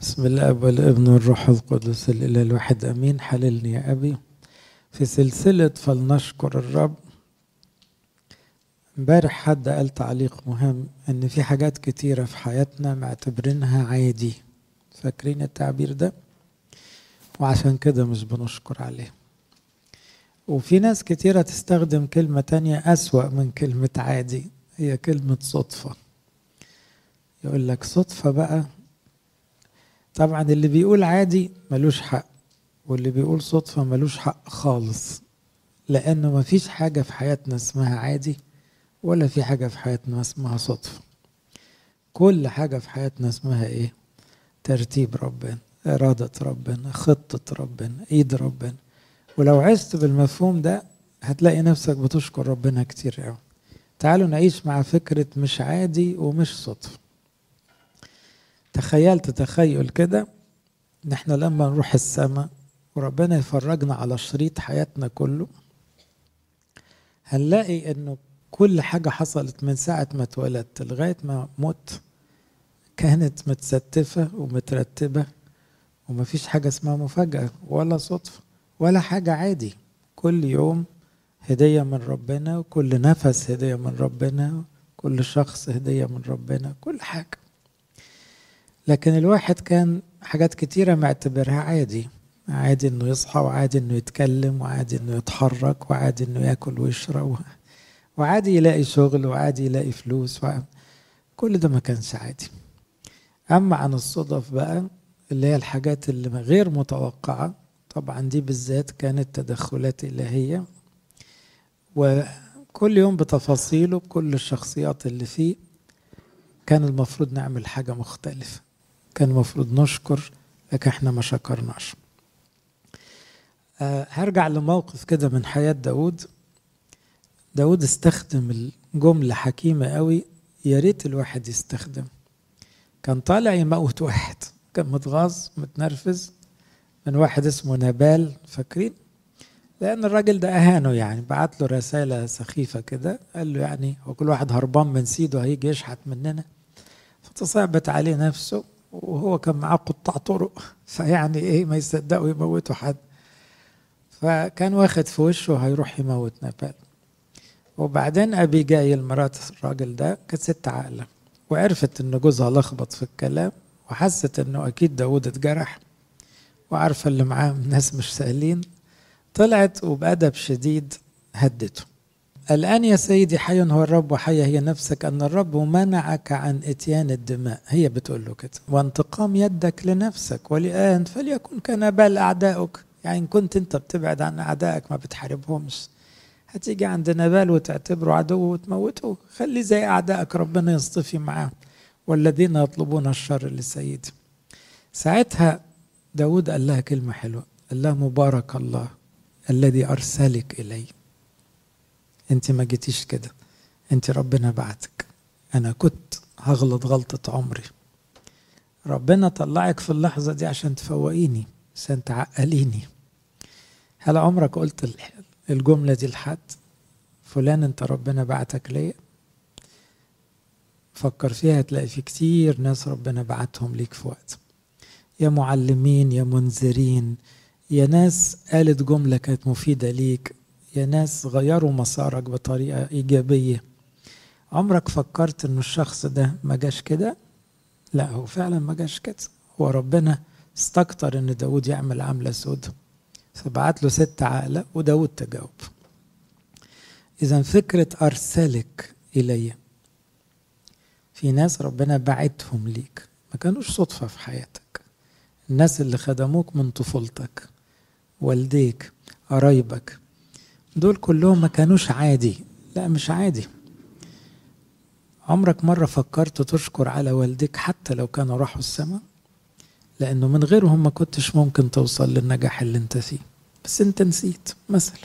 بسم الاب والابن والروح القدس الاله الواحد آمين. حللني يا أبي. في سلسلة فلنشكر الرب امبارح حد قال تعليق مهم إن في حاجات كتيرة في حياتنا معتبرينها عادي. فاكرين التعبير ده؟ وعشان كده مش بنشكر عليه. وفي ناس كتيرة تستخدم كلمة تانية أسوأ من كلمة عادي هي كلمة صدفة. يقول لك صدفة بقى طبعا اللي بيقول عادي ملوش حق واللي بيقول صدفة ملوش حق خالص لأنه مفيش حاجة في حياتنا اسمها عادي ولا في حاجة في حياتنا اسمها صدفة. كل حاجة في حياتنا اسمها إيه؟ ترتيب ربنا إرادة ربنا خطة ربنا إيد ربنا. ولو عشت بالمفهوم ده هتلاقي نفسك بتشكر ربنا كتير قوي تعالوا نعيش مع فكرة مش عادي ومش صدفة. تخيلت تخيل كده ان إحنا لما نروح السماء وربنا يفرجنا على شريط حياتنا كله هنلاقي إنه كل حاجة حصلت من ساعة ما اتولدت لغاية ما مت كانت متستفة ومترتبة ومفيش حاجة اسمها مفاجأة ولا صدفة ولا حاجة عادي. كل يوم هدية من ربنا وكل نفس هدية من ربنا كل شخص هدية من ربنا كل حاجة. لكن الواحد كان حاجات كتيرة معتبرها عادي. عادي إنه يصحى وعادي إنه يتكلم وعادي إنه يتحرك وعادي إنه يأكل ويشرب وعادي يلاقي شغل وعادي يلاقي فلوس. كل ده ما كانش عادي. أما عن الصدف بقى اللي هي الحاجات اللي غير متوقعة طبعا دي بالذات كانت تدخلات إلهية. وكل يوم بتفاصيله بكل الشخصيات اللي فيه كان المفروض نعمل حاجة مختلفة. كان المفروض نشكر لكن إحنا ما شكرناش. أه هرجع لموقف كده من حياة داود داود استخدم الجملة حكيمة قوي يا ريت الواحد يستخدم. كان طالع يموت واحد كان متغاظ متنرفز من واحد اسمه نبال فاكرين؟ لأن الراجل ده أهانه يعني بعت له رسالة سخيفة كده قال له يعني هو كل واحد هربان من سيده هيجي يشحت مننا. فتصعبت عليه نفسه. وهو كان معاه قطاع طرق فيعني إيه ما يصدقوا يموتوا حد. فكان واخد في وشه هيروح يموت نبال وبعدين أبي جايل مرات الراجل ده كانت ست عاقله وعرفت إن جوزها لخبط في الكلام وحست إنه أكيد داود اتجرح وعارفة اللي معاه ناس مش سهلين. طلعت وبأدب شديد هدته. الآن يا سيدي حي هو الرب وحي هي نفسك أن الرب منعك عن إتيان الدماء. هي بتقول له كده. وانتقام يدك لنفسك والآن فليكن كنبال أعدائك يعني إن كنت أنت بتبعد عن أعدائك ما بتحاربهمش. هتيجي عند نبال وتعتبره عدو وتموته. خلي زي أعدائك ربنا يصطفي معاه والذين يطلبون الشر لسيدي ساعتها داود قال لها كلمة حلوة. قال لها مبارك الله الذي أرسلك إلي. أنت ما جيتيش كده. أنت ربنا بعتك. أنا كنت هغلط غلطة عمري. ربنا طلعك في اللحظة دي عشان تفوقيني عشان تعقليني. هل عمرك قلت الجملة دي لحد؟ فلان أنت ربنا بعتك ليا؟ فكر فيها هتلاقي في كتير ناس ربنا بعتهم ليك في وقت. يا معلمين يا منذرين يا ناس قالت جملة كانت مفيدة ليك يا ناس غيروا مسارك بطريقة إيجابية. عمرك فكرت إنه الشخص ده ما جاش كده؟ لا هو فعلا ما جاش كده. هو ربنا استكتر إن داود يعمل عملة سودة فبعت له ست عاقلة وداود تجاوب. إذا فكرة أرسلك إلي. في ناس ربنا بعتهم ليك. ما كانوش صدفة في حياتك. الناس اللي خدموك من طفولتك. والديك قرايبك. دول كلهم ما كانوش عادي. لا مش عادي. عمرك مرة فكرت تشكر على والديك حتى لو كانوا راحوا السماء؟ لأنه من غيرهم ما كنتش ممكن توصل للنجاح اللي انت فيه. بس انت نسيت مثلا.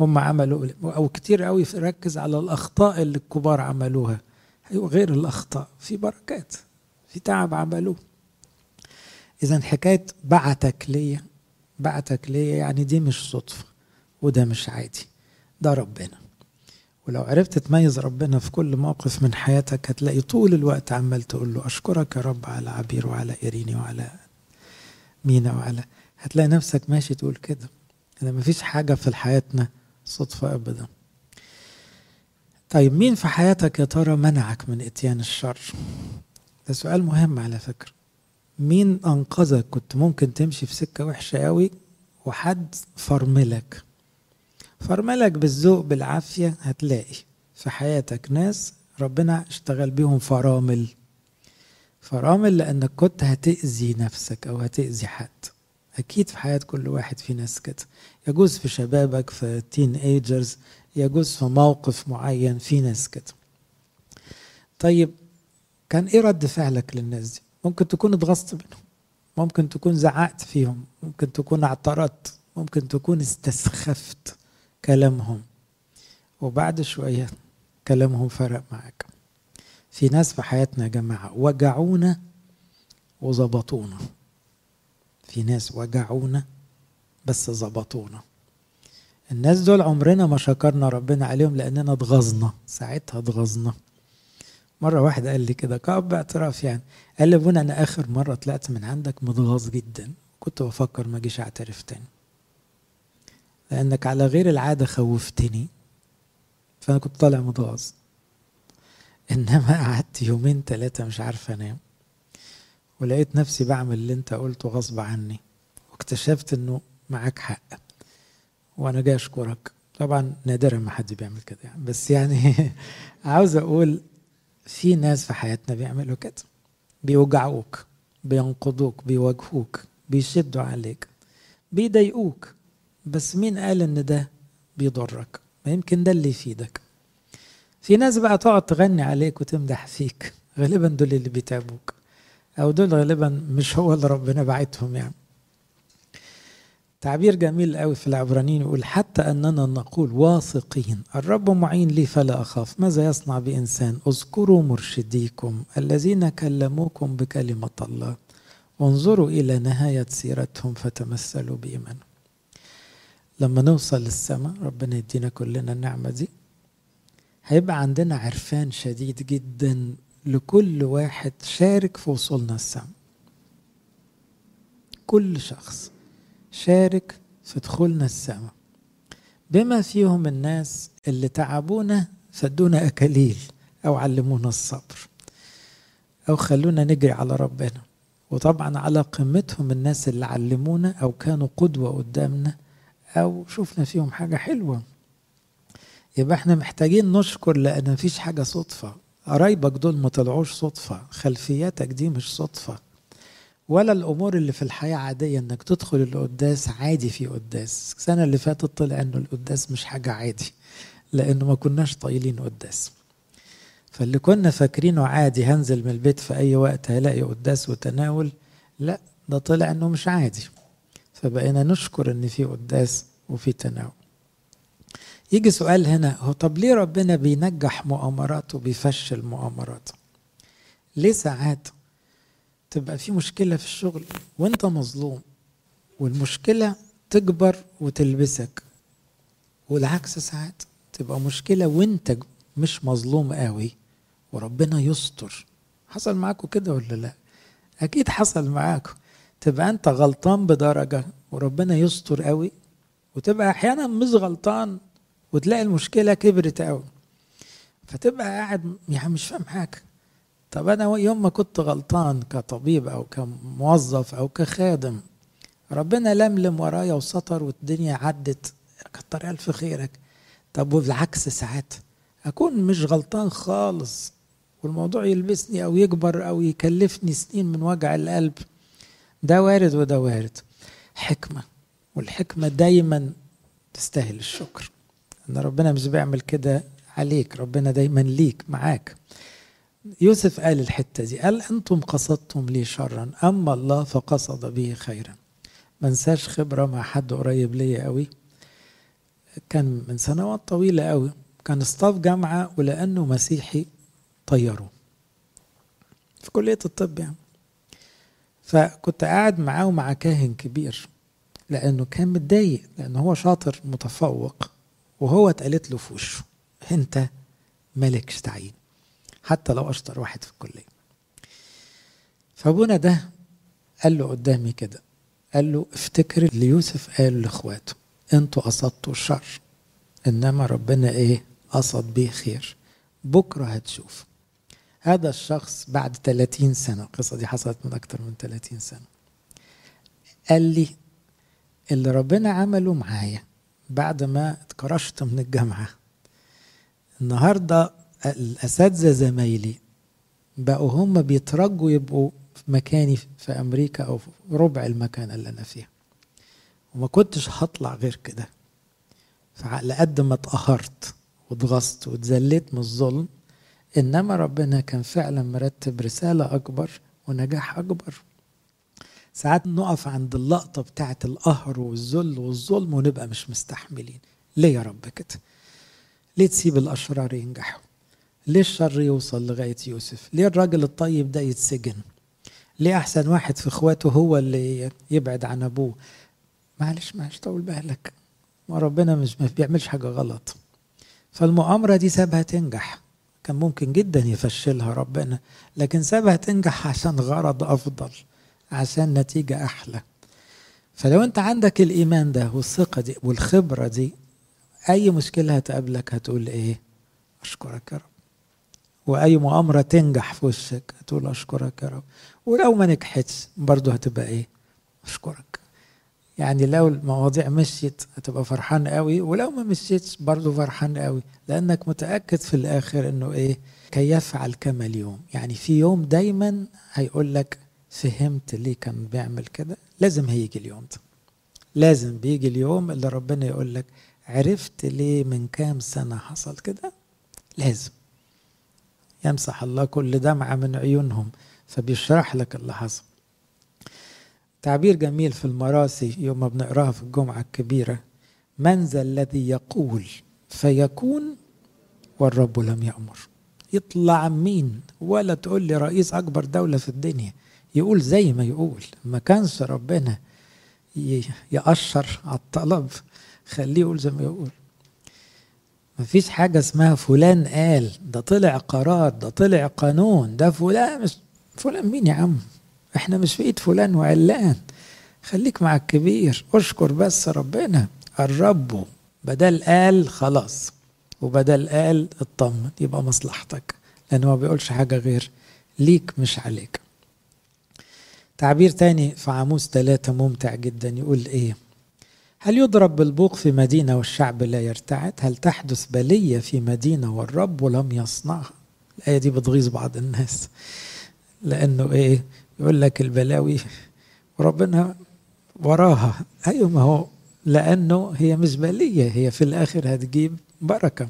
هم عملوا أو كتير قوي ركز على الأخطاء اللي الكبار عملوها. أيوة غير الأخطاء. في بركات في تعب عملوه. إذا حكاية بعتك ليا بعتك ليا يعني دي مش صدفة. وده مش عادي. ده ربنا. ولو عرفت تميز ربنا في كل موقف من حياتك هتلاقي طول الوقت عمال تقول له أشكرك يا رب على عبير وعلى إيريني وعلى مينا وعلى. هتلاقي نفسك ماشي تقول كده. إن مفيش حاجة في حياتنا صدفة أبدا. طيب مين في حياتك يا ترى منعك من إتيان الشر؟ ده سؤال مهم على فكرة. مين أنقذك؟ كنت ممكن تمشي في سكة وحشة قوي وحد فرملك. فرملك بالذوق بالعافية هتلاقي. في حياتك ناس ربنا اشتغل بيهم فرامل. فرامل لأنك كنت هتأذي نفسك أو هتأذي حد. أكيد في حياة كل واحد في ناس كده. يجوز في شبابك في تين ايجرز يجوز في موقف معين في ناس كده. طيب كان إيه رد فعلك للناس دي؟ ممكن تكون اتغصت منهم ممكن تكون زعقت فيهم ممكن تكون اعترضت ممكن تكون استسخفت. كلامهم. وبعد شوية كلامهم فرق معاك. في ناس في حياتنا يا جماعة وجعونا وظبطونا. في ناس وجعونا بس ظبطونا. الناس دول عمرنا ما شكرنا ربنا عليهم لأننا اتغظنا ساعتها اتغظنا مرة واحد قال لي كده كأب اعتراف يعني. قال لي أبونا أنا آخر مرة طلعت من عندك متغاظ جدا. كنت بفكر ما أجيش أعترف تاني. لأنك على غير العادة خوفتني. فأنا كنت طالع متغاظ. إنما قعدت يومين ثلاثة مش عارف أنام. ولقيت نفسي بعمل اللي أنت قلته غصب عني. واكتشفت إنه معاك حق. وأنا جاي أشكرك. طبعا نادرا ما حد بيعمل كده يعني. بس يعني عاوز أقول في ناس في حياتنا بيعملوا كده. بيوجعوك بينقضوك بيواجهوك بيشدوا عليك بيضايقوك. بس مين قال إن ده بيضرك؟ ما يمكن ده اللي يفيدك. في ناس بقى تقعد تغني عليك وتمدح فيك. غالبا دول اللي بيتعبوك. أو دول غالبا مش هو اللي ربنا بعتهم يعني. تعبير جميل قوي في العبرانيين يقول حتى أننا نقول واثقين الرب معين لي فلا أخاف. ماذا يصنع بإنسان؟ اذكروا مرشديكم الذين كلموكم بكلمة الله. وانظروا إلى نهاية سيرتهم فتمثلوا بايمانهم لما نوصل للسماء ربنا يدينا كلنا النعمة دي. هيبقى عندنا عرفان شديد جدا لكل واحد شارك في وصولنا السماء كل شخص شارك في دخولنا السماء بما فيهم الناس اللي تعبونا فادونا أكاليل أو علمونا الصبر أو خلونا نجري على ربنا. وطبعا على قمتهم الناس اللي علمونا أو كانوا قدوة قدامنا أو شفنا فيهم حاجة حلوة. يبقى إحنا محتاجين نشكر لأن مفيش حاجة صدفة. قرايبك دول ما طلعوش صدفة. خلفياتك دي مش صدفة. ولا الأمور اللي في الحياة عادية إنك تدخل القداس عادي في قداس. السنة اللي فاتت طلع إنه القداس مش حاجة عادي لأنه ما كناش طايلين قداس. فاللي كنا فاكرينه عادي هنزل من البيت في أي وقت هلاقي قداس وتناول لا ده طلع إنه مش عادي. فبقينا نشكر إن في قداس وفي تناول. يجي سؤال هنا هو طب ليه ربنا بينجح مؤامرات وبيفشل مؤامرات ليه ساعات تبقى في مشكلة في الشغل وانت مظلوم والمشكلة تكبر وتلبسك والعكس ساعات تبقى مشكلة وانت مش مظلوم قوي وربنا يستر؟ حصل معاكم كده ولا لا؟ أكيد حصل معاكم تبقى انت غلطان بدرجة وربنا يستر قوي وتبقى أحيانا مش غلطان وتلاقي المشكلة كبرت قوي فتبقى قاعد يعني مش فاهم حاجة. طب أنا يوم ما كنت غلطان كطبيب أو كموظف أو كخادم ربنا لملم ورايا وسطر والدنيا عدت. كتر ألف خيرك. طب وبالعكس ساعات. أكون مش غلطان خالص والموضوع يلبسني أو يكبر أو يكلفني سنين من وجع القلب. ده وارد وده وارد. حكمة. والحكمة دايما تستاهل الشكر. أن ربنا مش بيعمل كده عليك ربنا دايما ليك معاك. يوسف قال الحتة دي قال أنتم قصدتم لي شرا أما الله فقصد به خيرا. ما انساش خبرة مع حد قريب ليا قوي. كان من سنوات طويلة قوي كان ستاف جامعة ولأنه مسيحي طيروه في كلية الطب يعني. فكنت قاعد معاه ومع كاهن كبير. لأنه كان متضايق لأنه هو شاطر متفوق وهو اتقالت له في وشه أنت مالكش تعيين حتى لو أشطر واحد في الكلية. فأبونا ده قال له قدامي كده قال له افتكر اللي يوسف قال لإخواته أنتوا قصدتوا الشر إنما ربنا إيه؟ قصد بيه خير. بكرة هتشوف. هذا الشخص بعد 30 سنة القصة دي حصلت من أكتر من 30 سنة. قال لي اللي ربنا عمله معايا بعد ما اتكرشت من الجامعة. النهارده الأساتذة زمايلي بقوا هم بيترجوا يبقوا في مكاني في أمريكا أو في ربع المكان اللي أنا فيه وما كنتش هطلع غير كده. فعلى قد ما اتقهرت واتغصت واتذليت من الظلم إنما ربنا كان فعلا مرتب رسالة أكبر ونجاح أكبر. ساعات نقف عند اللقطة بتاعت القهر والذل والظلم ونبقى مش مستحملين. ليه يا رب كده؟ ليه تسيب الأشرار ينجحوا؟ ليه الشر يوصل لغاية يوسف؟ ليه الراجل الطيب ده يتسجن؟ ليه أحسن واحد في إخواته هو اللي يبعد عن أبوه؟ معلش معلش طول بالك. ما ربنا مش ما بيعملش حاجة غلط. فالمؤامرة دي سابها تنجح. كان ممكن جدا يفشلها ربنا لكن سابها تنجح عشان غرض أفضل. عشان نتيجة أحلى. فلو أنت عندك الإيمان ده والثقة دي والخبرة دي أي مشكلة هتقابلك هتقول إيه؟ أشكرك يا رب. وأي مؤامرة تنجح في وشك هتقول أشكرك يا رب. ولو ما نجحتش برضه هتبقى إيه؟ أشكرك. يعني لو المواضيع مشيت هتبقى فرحان قوي ولو ما مشيتش برضه فرحان قوي لأنك متأكد في الآخر إنه إيه؟ كي يفعل كما اليوم. يعني في يوم دايما هيقول لك فهمت ليه كان بيعمل كده؟ لازم هيجي اليوم ده. لازم بيجي اليوم اللي ربنا يقول لك عرفت ليه من كام سنة حصل كده؟ لازم. يمسح الله كل دمعة من عيونهم فبيشرح لك اللي حصل. تعبير جميل في المراسي يوم ما بنقراها في الجمعة الكبيرة من ذا الذي يقول فيكون والرب لم يأمر. يطلع مين؟ ولا تقول لي رئيس أكبر دولة في الدنيا. يقول زي ما يقول. ما كانش ربنا يأشر على الطلب خليه يقول زي ما يقول. ما فيش حاجة اسمها فلان قال ده طلع قرار ده طلع قانون ده فلان مش فلان مين يا عم؟ إحنا مش في ايد فلان وعلان. خليك مع الكبير اشكر بس ربنا. الرب بدل قال خلاص وبدل قال اطمن يبقى مصلحتك. لأنه ما بيقولش حاجة غير ليك مش عليك. تعبير تاني في عاموس ثلاثة ممتع جدا يقول إيه؟ هل يضرب بالبوق في مدينة والشعب لا يرتعد؟ هل تحدث بلية في مدينة والرب لم يصنعها؟ الآية دي بتغيظ بعض الناس لأنه إيه؟ يقول لك البلاوي وربنا وراها. أيوة ما هو لأنه هي مش بلية هي في الآخر هتجيب بركة.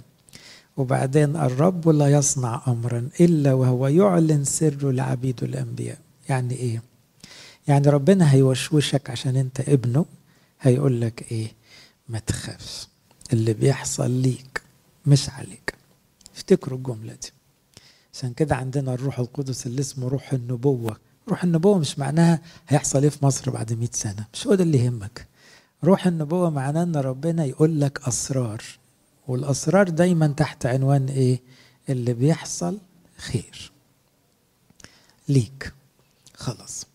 وبعدين الرب لا يصنع أمرا إلا وهو يعلن سره لعبيد الأنبياء. يعني إيه؟ يعني ربنا هيوشوشك عشان أنت ابنه هيقول لك إيه ما تخافش اللي بيحصل ليك مش عليك. افتكروا الجملة دي. عشان كده عندنا الروح القدس اللي اسمه روح النبوة. روح النبوة مش معناها هيحصل إيه في مصر بعد 100 سنة مش هو ده اللي يهمك. روح النبوة معناه ان ربنا يقول لك أسرار والأسرار دايما تحت عنوان إيه اللي بيحصل خير ليك. خلاص.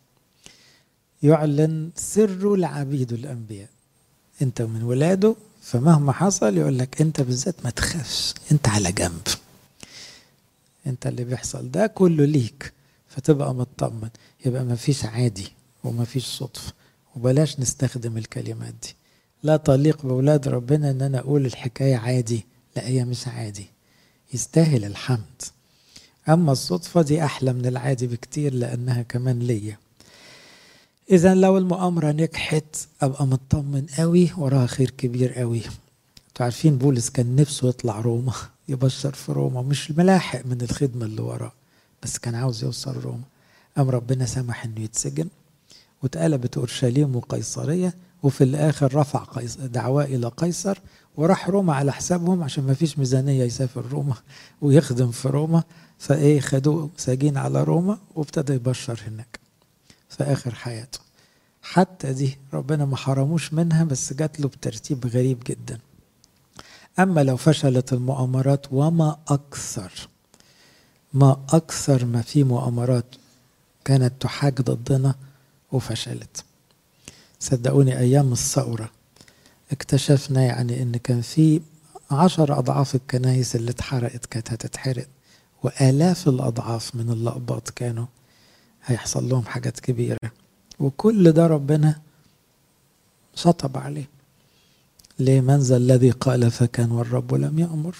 يعلن سره لعبيد الأنبياء. أنت من ولاده فمهما حصل يقول لك أنت بالذات ما تخافش أنت على جنب. أنت اللي بيحصل ده كله ليك فتبقى مطمن. يبقى ما فيش عادي وما فيش صدفة وبلاش نستخدم الكلمات دي. لا تليق بولاد ربنا إن أنا أقول الحكاية عادي لا هي مش عادي. يستاهل الحمد. أما الصدفة دي أحلى من العادي بكتير لأنها كمان ليا. إذا لو المؤامرة نجحت أبقى مطمن قوي وراها خير كبير قوي أنتوا عارفين بولس كان نفسه يطلع روما يبشر في روما مش ملاحق من الخدمة اللي وراه بس كان عاوز يوصل روما. قام ربنا سمح إنه يتسجن واتقلبت أورشليم وقيصرية وفي الآخر رفع دعواه إلى قيصر وراح روما على حسابهم عشان ما فيش ميزانية يسافر روما ويخدم في روما. فإيه خدوه ساجين على روما وابتدى يبشر هناك. في آخر حياته. حتى دي ربنا ما حرموش منها بس جات له بترتيب غريب جدا. أما لو فشلت المؤامرات وما أكثر ما أكثر ما في مؤامرات كانت تحاج ضدنا وفشلت. صدقوني أيام الثورة اكتشفنا يعني إن كان في عشر أضعاف الكنايس اللي اتحرقت كانت هتتحرق وآلاف الأضعاف من اللقباط كانوا هيحصل لهم حاجات كبيرة. وكل ده ربنا شطب عليه. ليه منزل الذي قال فكان والرب لم يأمر؟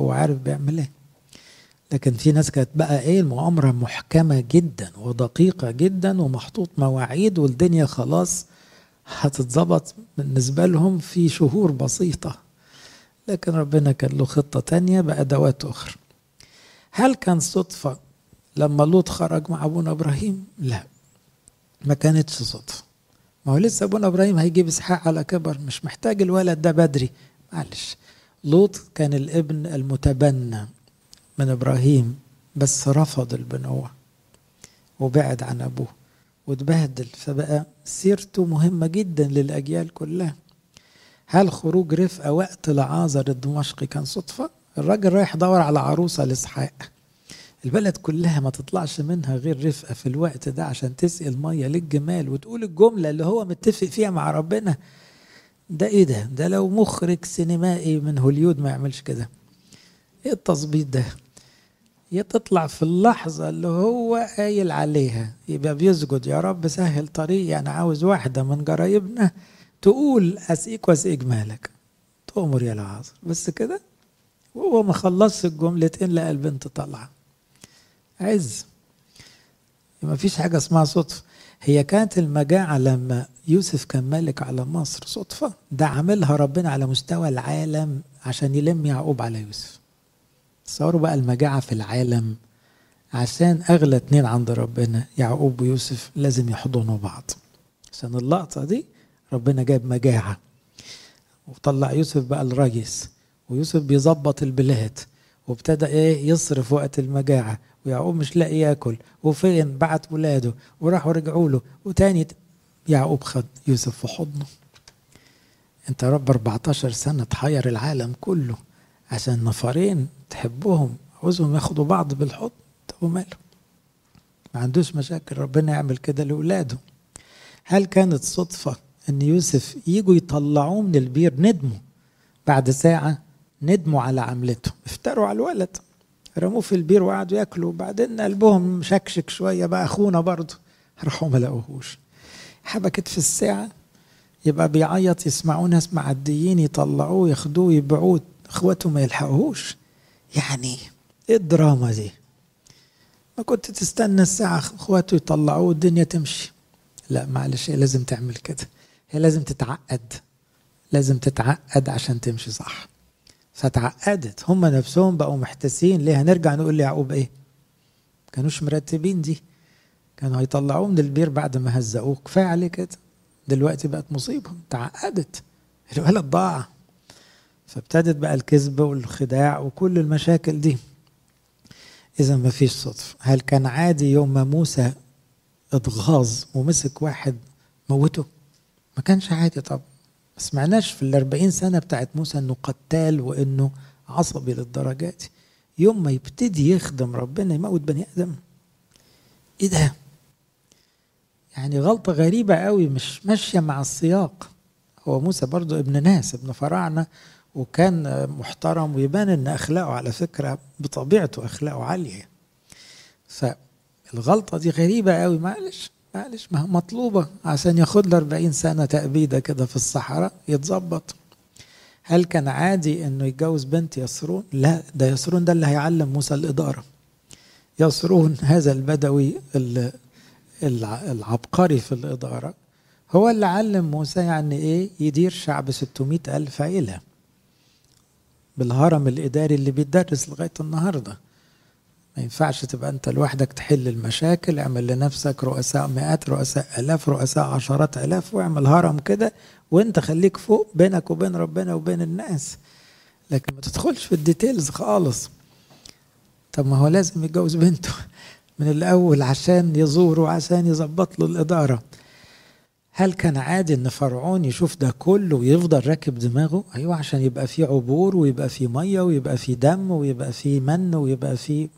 هو عارف بيعمل إيه. لكن في ناس كانت بقى إيه المؤامرة محكمة جدا ودقيقة جدا ومحطوط مواعيد والدنيا خلاص هتتظبط بالنسبة لهم في شهور بسيطة. لكن ربنا كان له خطة تانية بأدوات أخرى. هل كان صدفة لما لوط خرج مع أبونا إبراهيم؟ لا ما كانتش صدفة. ما هو لسه أبونا إبراهيم هيجيب إسحاق على كبر مش محتاج الولد ده بدري. معلش. لوط كان الابن المتبنى من إبراهيم بس رفض البنوة وبعد عن أبوه واتبهدل. فبقى سيرته مهمة جدا للأجيال كلها. هل خروج رفقة وقت لعازر الدمشقي كان صدفة؟ الراجل رايح يدور على عروسة لإسحاق. البلد كلها ما تطلعش منها غير رفقة في الوقت ده عشان تسقي المية للجمال وتقول الجملة اللي هو متفق فيها مع ربنا. ده إيه ده؟ ده لو مخرج سينمائي من هوليود ما يعملش كده. إيه التظبيط ده؟ هي تطلع في اللحظة اللي هو قايل عليها. يبقى بيسجد يا رب سهل طريقي أنا عاوز واحدة من جرايبنا تقول أسقيك وأسقي جمالك تؤمر يا العاصر. بس كده؟ وهو ما خلصش الجملتين لقى البنت طالعة. عز. ما فيش حاجة اسمها صدفة. هي كانت المجاعة لما يوسف كان مالك على مصر. صدفة. ده عاملها ربنا على مستوى العالم عشان يلم يعقوب على يوسف. تصوروا بقى المجاعة في العالم عشان أغلى اتنين عند ربنا يعقوب ويوسف لازم يحضنوا بعض. عشان اللقطة دي ربنا جاب مجاعة. وطلع يوسف بقى الريس. ويوسف بيظبط البلاد. وابتدى إيه يصرف وقت المجاعة ويعقوب مش لاقي ياكل وفين بعت ولاده وراحوا رجعوا له وتاني يعقوب خد يوسف في حضنه. أنت رب 14 سنة تحير العالم كله عشان نفرين تحبهم عاوزهم ياخدوا بعض بالحضن طب وماله؟ ما عندوش مشاكل ربنا يعمل كده لأولاده. هل كانت صدفة إن يوسف يجوا يطلعوه من البير ندموا بعد ساعة؟ ندموا على عملته افتروا على الولد. رموه في البير وقعدوا ياكلوا. وبعدين قلبهم مشكشك شوية بقى أخونا برضه. راحوا ما لقوهوش. حبكت في الساعة. يبقى بيعيط يسمعوه ناس معديين يطلعوه ياخدوه يبيعوه. إخواته ما يلحقوهوش. يعني إيه الدراما دي؟ ما كنت تستنى الساعة إخواته يطلعوه والدنيا تمشي. لا معلش هي لازم تعمل كده. هي لازم تتعقد. لازم تتعقد عشان تمشي صح. فتعقدت هم نفسهم بقوا محتسين ليه؟ هنرجع نقول ليعقوب إيه؟ كانوش مرتبين دي. كانوا هيطلعوه من البير بعد ما هزقوه كفاية عليه كده. دلوقتي بقت مصيبه تعقدت. الولد ضاع. فابتدت بقى الكذب والخداع وكل المشاكل دي. إذا ما فيش صدفه هل كان عادي يوم ما موسى اتغاظ ومسك واحد موته؟ ما كانش عادي طب ما سمعناش في الأربعين سنة بتاعت موسى إنه قتال وإنه عصبي للدرجة دي يوم ما يبتدي يخدم ربنا يموت بني آدم. إيه ده؟ يعني غلطة غريبة قوي مش ماشية مع السياق. هو موسى برضو ابن ناس ابن فراعنة وكان محترم ويبان إن أخلاقه على فكرة بطبيعته أخلاقه عالية. فالغلطة دي غريبة قوي معلش. معلش ما مطلوبة عشان ياخد له 40 سنة تأبيدة كده في الصحراء يتظبط. هل كان عادي إنه يتجوز بنت يسرون؟ لا ده يسرون ده اللي هيعلم موسى الإدارة. يسرون هذا البدوي العبقري في الإدارة. هو اللي علم موسى يعني إيه؟ يدير شعب 600 ألف عيلة بالهرم الإداري اللي بيتدرس لغاية النهارده. ما ينفعش تبقى انت لوحدك تحل المشاكل اعمل لنفسك رؤساء مئات رؤساء آلاف رؤساء عشرات آلاف واعمل هرم كده وانت خليك فوق بينك وبين ربنا وبين الناس. لكن ما تدخلش في الديتيلز خالص. طب ما هو لازم يتجوز بنته من الأول عشان يزوره عشان يظبط له الإدارة. هل كان عادي إن فرعون يشوف ده كله ويفضل راكب دماغه؟ أيوه عشان يبقى فيه عبور ويبقى فيه مية ويبقى فيه دم ويبقى فيه من ويبقى فيه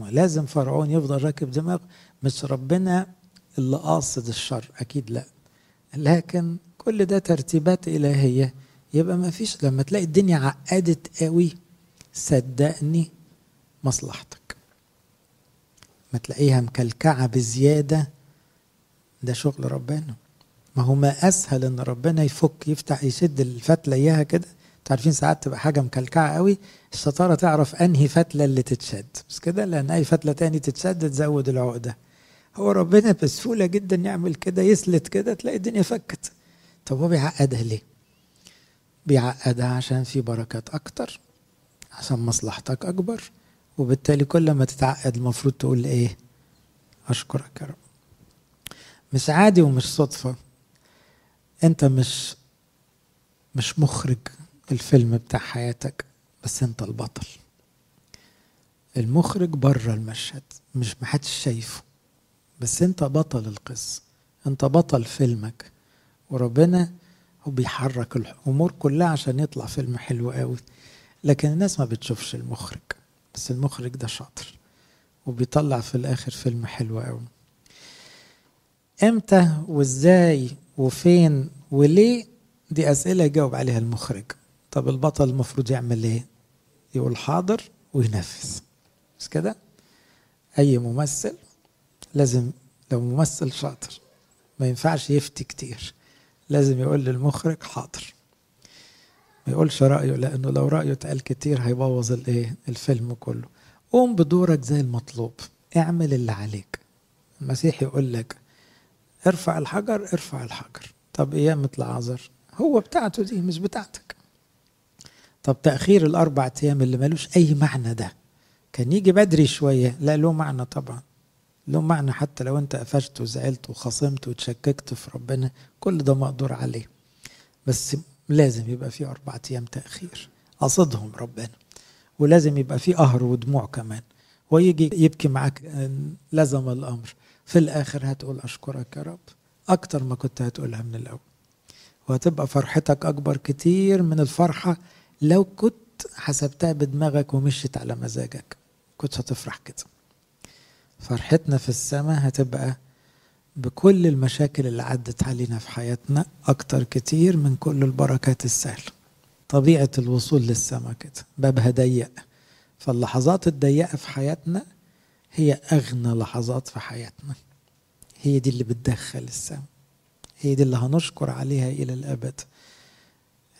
لازم فرعون يفضل راكب دماغه مش ربنا اللي قاصد الشر. أكيد لا. لكن كل ده ترتيبات إلهية. يبقى ما فيش لما تلاقي الدنيا عقدت قوي صدقني مصلحتك. ما تلاقيها مكلكعة بزيادة. ده شغل ربنا. ما هو ما أسهل إن ربنا يفك يفتح يشد الفتلة إياها كده. عارفين ساعات تبقى حاجة مكلكعة قوي الشطارة تعرف أنهي فتلة اللي تتشد. مش كده لأن أي فتلة تاني تتشد تزود العقدة. هو ربنا بسهولة جدا يعمل كده يسلت كده تلاقي الدنيا فكت. طب هو بيعقدها ليه؟ بيعقدها عشان في بركات أكتر عشان مصلحتك أكبر وبالتالي كل ما تتعقد المفروض تقول إيه؟ أشكرك يا رب. مش عادي ومش صدفة. أنت مش مش مخرج. الفيلم بتاع حياتك بس انت البطل. المخرج بره المشهد مش محدش شايفه. بس انت بطل القصة انت بطل فيلمك. وربنا هو بيحرك الأمور كلها عشان يطلع فيلم حلو قوي. لكن الناس ما بتشوفش المخرج بس المخرج ده شاطر. وبيطلع في الآخر فيلم حلو قوي. إمتى وازاي وفين وليه؟ دي أسئلة يجاوب عليها المخرج. طب البطل المفروض يعمل إيه؟ يقول حاضر وينفذ. مش كده؟ أي ممثل لازم لو ممثل شاطر ما ينفعش يفتي كتير لازم يقول للمخرج حاضر. ما يقولش رأيه لأنه لو رأيه اتقال كتير هيبوظ الايه الفيلم كله. قوم بدورك زي المطلوب اعمل اللي عليك. المسيح يقول لك ارفع الحجر ارفع الحجر. طب قيامة العذر هو بتاعته دي مش بتاعتك. طب تأخير الأربع أيام اللي ملوش أي معنى ده. كان يجي بدري شوية. لا له معنى طبعا. له معنى حتى لو أنت قفشت وزعلت وخصمت وتشككت في ربنا كل ده مقدور عليه. بس لازم يبقى في أربع أيام تأخير. قصدهم ربنا. ولازم يبقى في قهر ودموع كمان. ويجي يبكي معاك لزم الأمر. في الآخر هتقول أشكرك يا رب. أكتر ما كنت هتقولها من الأول. وهتبقى فرحتك أكبر كتير من الفرحة لو كنت حسبتها بدماغك ومشيت على مزاجك كنت هتفرح كده. فرحتنا في السماء هتبقى بكل المشاكل اللي عدت علينا في حياتنا أكتر كتير من كل البركات السهلة طبيعة الوصول للسماء كده بابها ضيق. فاللحظات الضيقة في حياتنا هي أغنى لحظات في حياتنا. هي دي اللي بتدخل السماء. هي دي اللي هنشكر عليها إلى الأبد.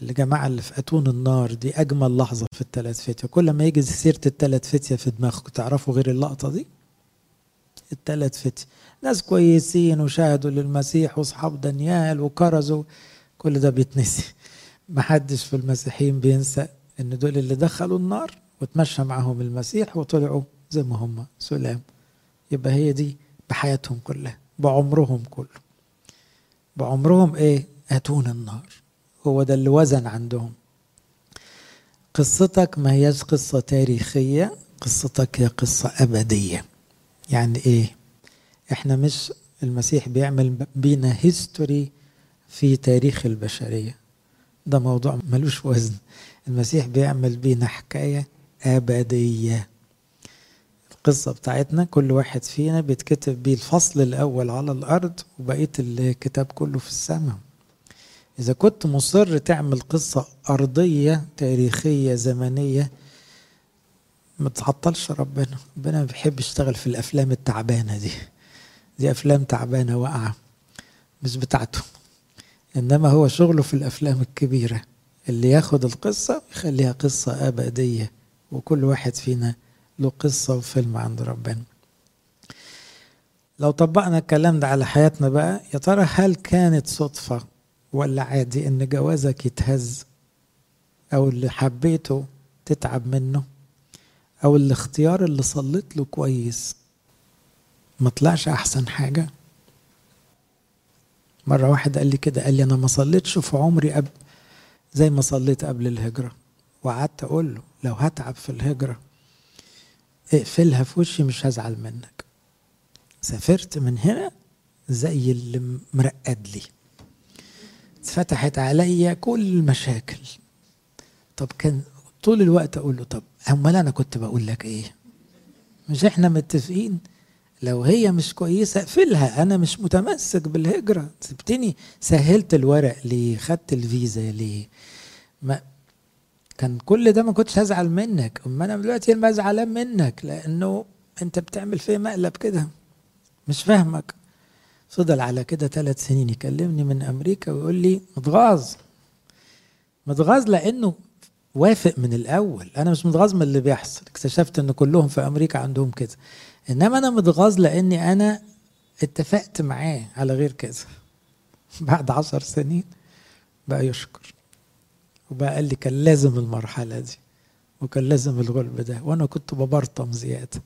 الجماعة اللي في أتون النار دي أجمل لحظة في الثلاث فتية كل ما يجي سيرة الثلاث فتية في دماغكم تعرفوا غير اللقطة دي؟ الثلاث فتية ناس كويسين وشاهدوا للمسيح وأصحاب دانيال وكرزوا كل ده بيتنسي. محدش في المسيحيين بينسى إن دول اللي دخلوا النار وتمشى معهم المسيح وطلعوا زي ما هم. سلام. يبقى هي دي بحياتهم كلها بعمرهم كله. بعمرهم إيه؟ أتون النار. هو ده اللي وزن عندهم. قصتك ما هياش قصة تاريخية قصتك هي قصة أبدية. يعني إيه؟ إحنا مش المسيح بيعمل بينا هيستوري في تاريخ البشرية. ده موضوع ملوش وزن. المسيح بيعمل بينا حكاية أبدية. القصة بتاعتنا كل واحد فينا بيتكتب بيه الفصل الأول على الأرض وبقية الكتاب كله في السماء. إذا كنت مصر تعمل قصة أرضية تاريخية زمنية ما تعطلش ربنا. ربنا ما بيحب يشتغل في الأفلام التعبانة دي. دي أفلام تعبانة واقعة مش بتاعته. إنما هو شغله في الأفلام الكبيرة اللي ياخد القصة يخليها قصة أبدية وكل واحد فينا له قصة وفيلم عند ربنا. لو طبقنا الكلام ده على حياتنا بقى يا ترى هل كانت صدفة ولا عادي إن جوازك يتهز؟ أو اللي حبيته تتعب منه؟ أو الاختيار اللي صليت له كويس ما طلعش أحسن حاجة؟ مرة واحد قال لي كده قال لي أنا ما صليتش في عمري قبل زي ما صليت قبل الهجرة. وقعدت أقول له لو هتعب في الهجرة اقفلها في وشي مش هزعل منك. سافرت من هنا زي اللي مرقد لي. اتفتحت عليا كل المشاكل طب كان طول الوقت أقول له طب أمال أنا كنت بقول لك إيه؟ مش إحنا متفقين؟ لو هي مش كويسة اقفلها أنا مش متمسك بالهجرة. سبتني سهلت الورق ليه؟ خدت الفيزا ليه؟ ما كان كل ده ما كنتش هزعل منك. أما أنا دلوقتي ما زعلان منك لأنه أنت بتعمل فيه مقلب كده. مش فاهمك. فضل على كده ثلاث سنين يكلمني من أمريكا ويقول لي متغاظ. متغاظ لأنه وافق من الأول. أنا مش متغاظ من اللي بيحصل. اكتشفت أن كلهم في أمريكا عندهم كده. إنما أنا متغاظ لأني أنا اتفقت معاه على غير كذا بعد عشر سنين بقى يشكر. وبقى قال لي كان لازم المرحلة دي وكان لازم الغلب ده وأنا كنت ببرطم زيادة.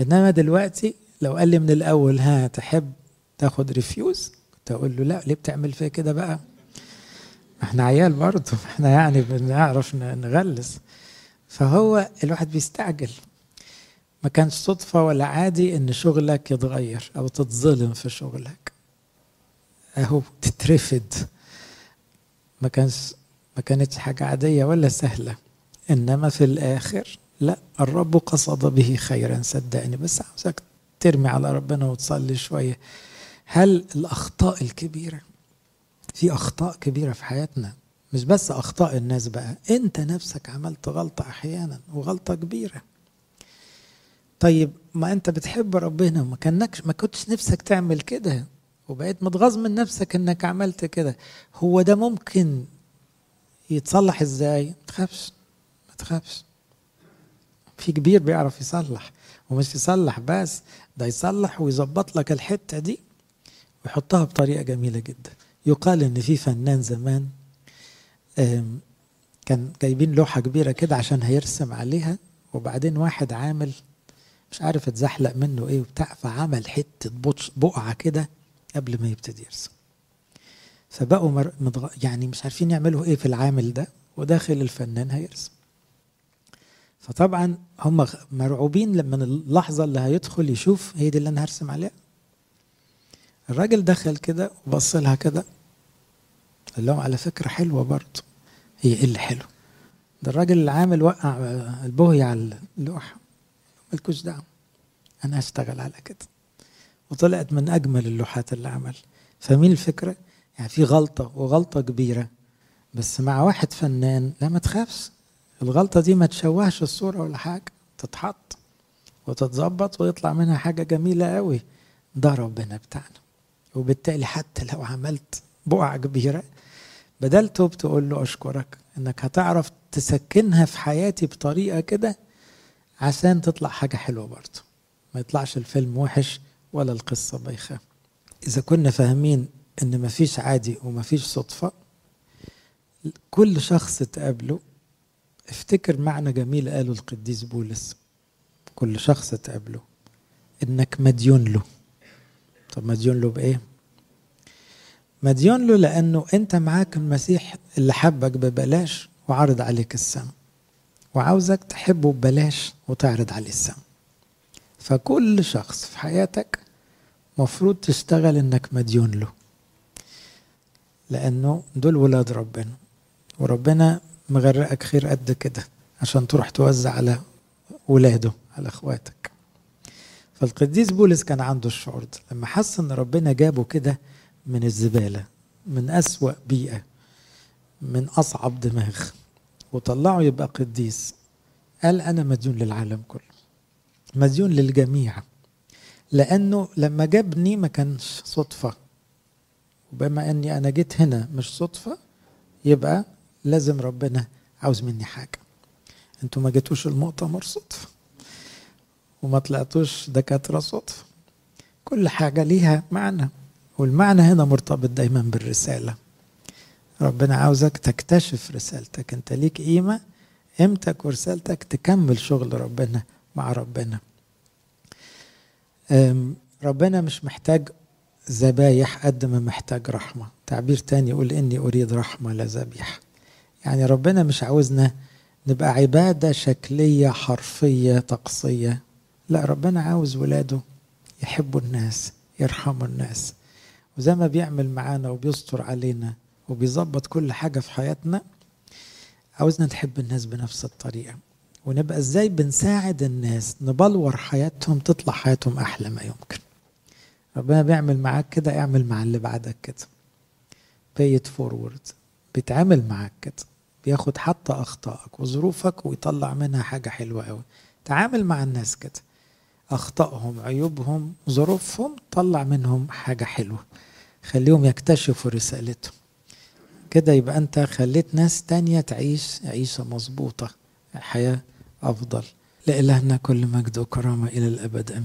إنما دلوقتي لو قال لي من الأول ها تحب؟ تاخد ريفيوز كنت أقول له لا ليه بتعمل فيا كده بقى؟ إحنا عيال برضه إحنا يعني بنعرف نغلس. فهو الواحد بيستعجل. ما كانش صدفة ولا عادي إن شغلك يتغير أو تتظلم في شغلك. أهو تترفد. ما كانش ما كانتش حاجة عادية ولا سهلة. إنما في الآخر لا الرب قصد به خيرا صدقني. بس عاوزك ترمي على ربنا وتصلي شوية. هل الأخطاء الكبيرة في أخطاء كبيرة في حياتنا؟ مش بس أخطاء الناس بقى أنت نفسك عملت غلطة أحيانا وغلطة كبيرة. طيب ما أنت بتحب ربنا ما كانكش ما كنتش نفسك تعمل كده وبقيت متغاظ من نفسك إنك عملت كده هو ده ممكن يتصلح إزاي؟ ما تخافش ما تخافش. في كبير بيعرف يصلح ومش يصلح بس ده يصلح ويظبط لك الحتة دي. ويحطها بطريقة جميلة جدا. يقال إن في فنان زمان كان جايبين لوحة كبيرة كده عشان هيرسم عليها وبعدين واحد عامل مش عارف اتزحلق منه إيه وبتاع فعمل حتة بقعة كده قبل ما يبتدي يرسم. فبقوا مر... مدغ... يعني مش عارفين يعملوا إيه في العامل ده وداخل الفنان هيرسم. فطبعا هم مرعوبين لما اللحظة اللي هيدخل يشوف هي دي اللي أنا هرسم عليها. الراجل دخل كده وبص لها كده قال لهم على فكرة حلوة برضه. هي إيه اللي حلو؟ ده الراجل اللي عامل وقع البهي على اللوحة. مالكوش دعوة أنا هشتغل على كده. وطلعت من أجمل اللوحات اللي عمل. فمين الفكرة؟ يعني في غلطة وغلطة كبيرة. بس مع واحد فنان لا ما تخافش. الغلطة دي ما تشوهش الصورة ولا حاجة. تتحط وتتظبط ويطلع منها حاجة جميلة قوي ده ربنا بتاعنا. وبالتالي حتى لو عملت بقعة كبيرة بدل توب تقول له أشكرك إنك هتعرف تسكنها في حياتي بطريقة كده عشان تطلع حاجة حلوة برضه. ما يطلعش الفيلم وحش ولا القصة بايخة. إذا كنا فاهمين إن مفيش عادي ومفيش صدفة كل شخص تقابله افتكر معنى جميل قاله القديس بولس. كل شخص تقابله إنك مديون له. طب مديون له بإيه؟ مديون له لأنه أنت معاك المسيح اللي حبك ببلاش وعرض عليك السماء وعاوزك تحبه ببلاش وتعرض عليه السماء فكل شخص في حياتك مفروض تشتغل إنك مديون له لأنه دول ولاد ربنا وربنا مغرقك خير قد كده عشان تروح توزع على ولاده على أخواتك فالقديس بولس كان عنده الشعور ده. لما حس إن ربنا جابه كده من الزبالة من أسوأ بيئة من أصعب دماغ وطلعه يبقى قديس قال أنا مديون للعالم كله مديون للجميع لأنه لما جابني ما كانش صدفة. وبما أني أنا جيت هنا مش صدفة يبقى لازم ربنا عاوز مني حاجة. أنتوا ما جيتوش المؤتمر صدفة وما طلعتوش دكاترة صدفة كل حاجة ليها معنى. والمعنى هنا مرتبط دايما بالرسالة. ربنا عاوزك تكتشف رسالتك. انت ليك قيمة؟ قيمتك ورسالتك تكمل شغل ربنا مع ربنا. ربنا مش محتاج ذبايح قد ما محتاج رحمة. تعبير تاني يقول إني أريد رحمة لا ذبيحة. يعني ربنا مش عاوزنا نبقى عبادة شكلية حرفية طقسية. لا ربنا عاوز ولاده يحبوا الناس يرحموا الناس. وزي ما بيعمل معانا وبيستر علينا وبيظبط كل حاجة في حياتنا عاوزنا نحب الناس بنفس الطريقة. ونبقى إزاي بنساعد الناس نبلور حياتهم تطلع حياتهم أحلى ما يمكن. ربنا بيعمل معاك كده اعمل مع اللي بعدك كده. It forward. بيتعامل معاك كده. بياخد حتى أخطائك وظروفك ويطلع منها حاجة حلوة أوي. تعامل مع الناس كده. أخطائهم عيوبهم ظروفهم طلع منهم حاجة حلوة. خليهم يكتشفوا رسالتهم. كده يبقى أنت خليت ناس تانية تعيش عيشة مظبوطة حياة أفضل. لإلهنا كل مجد وكرامة إلى الأبد. أمين.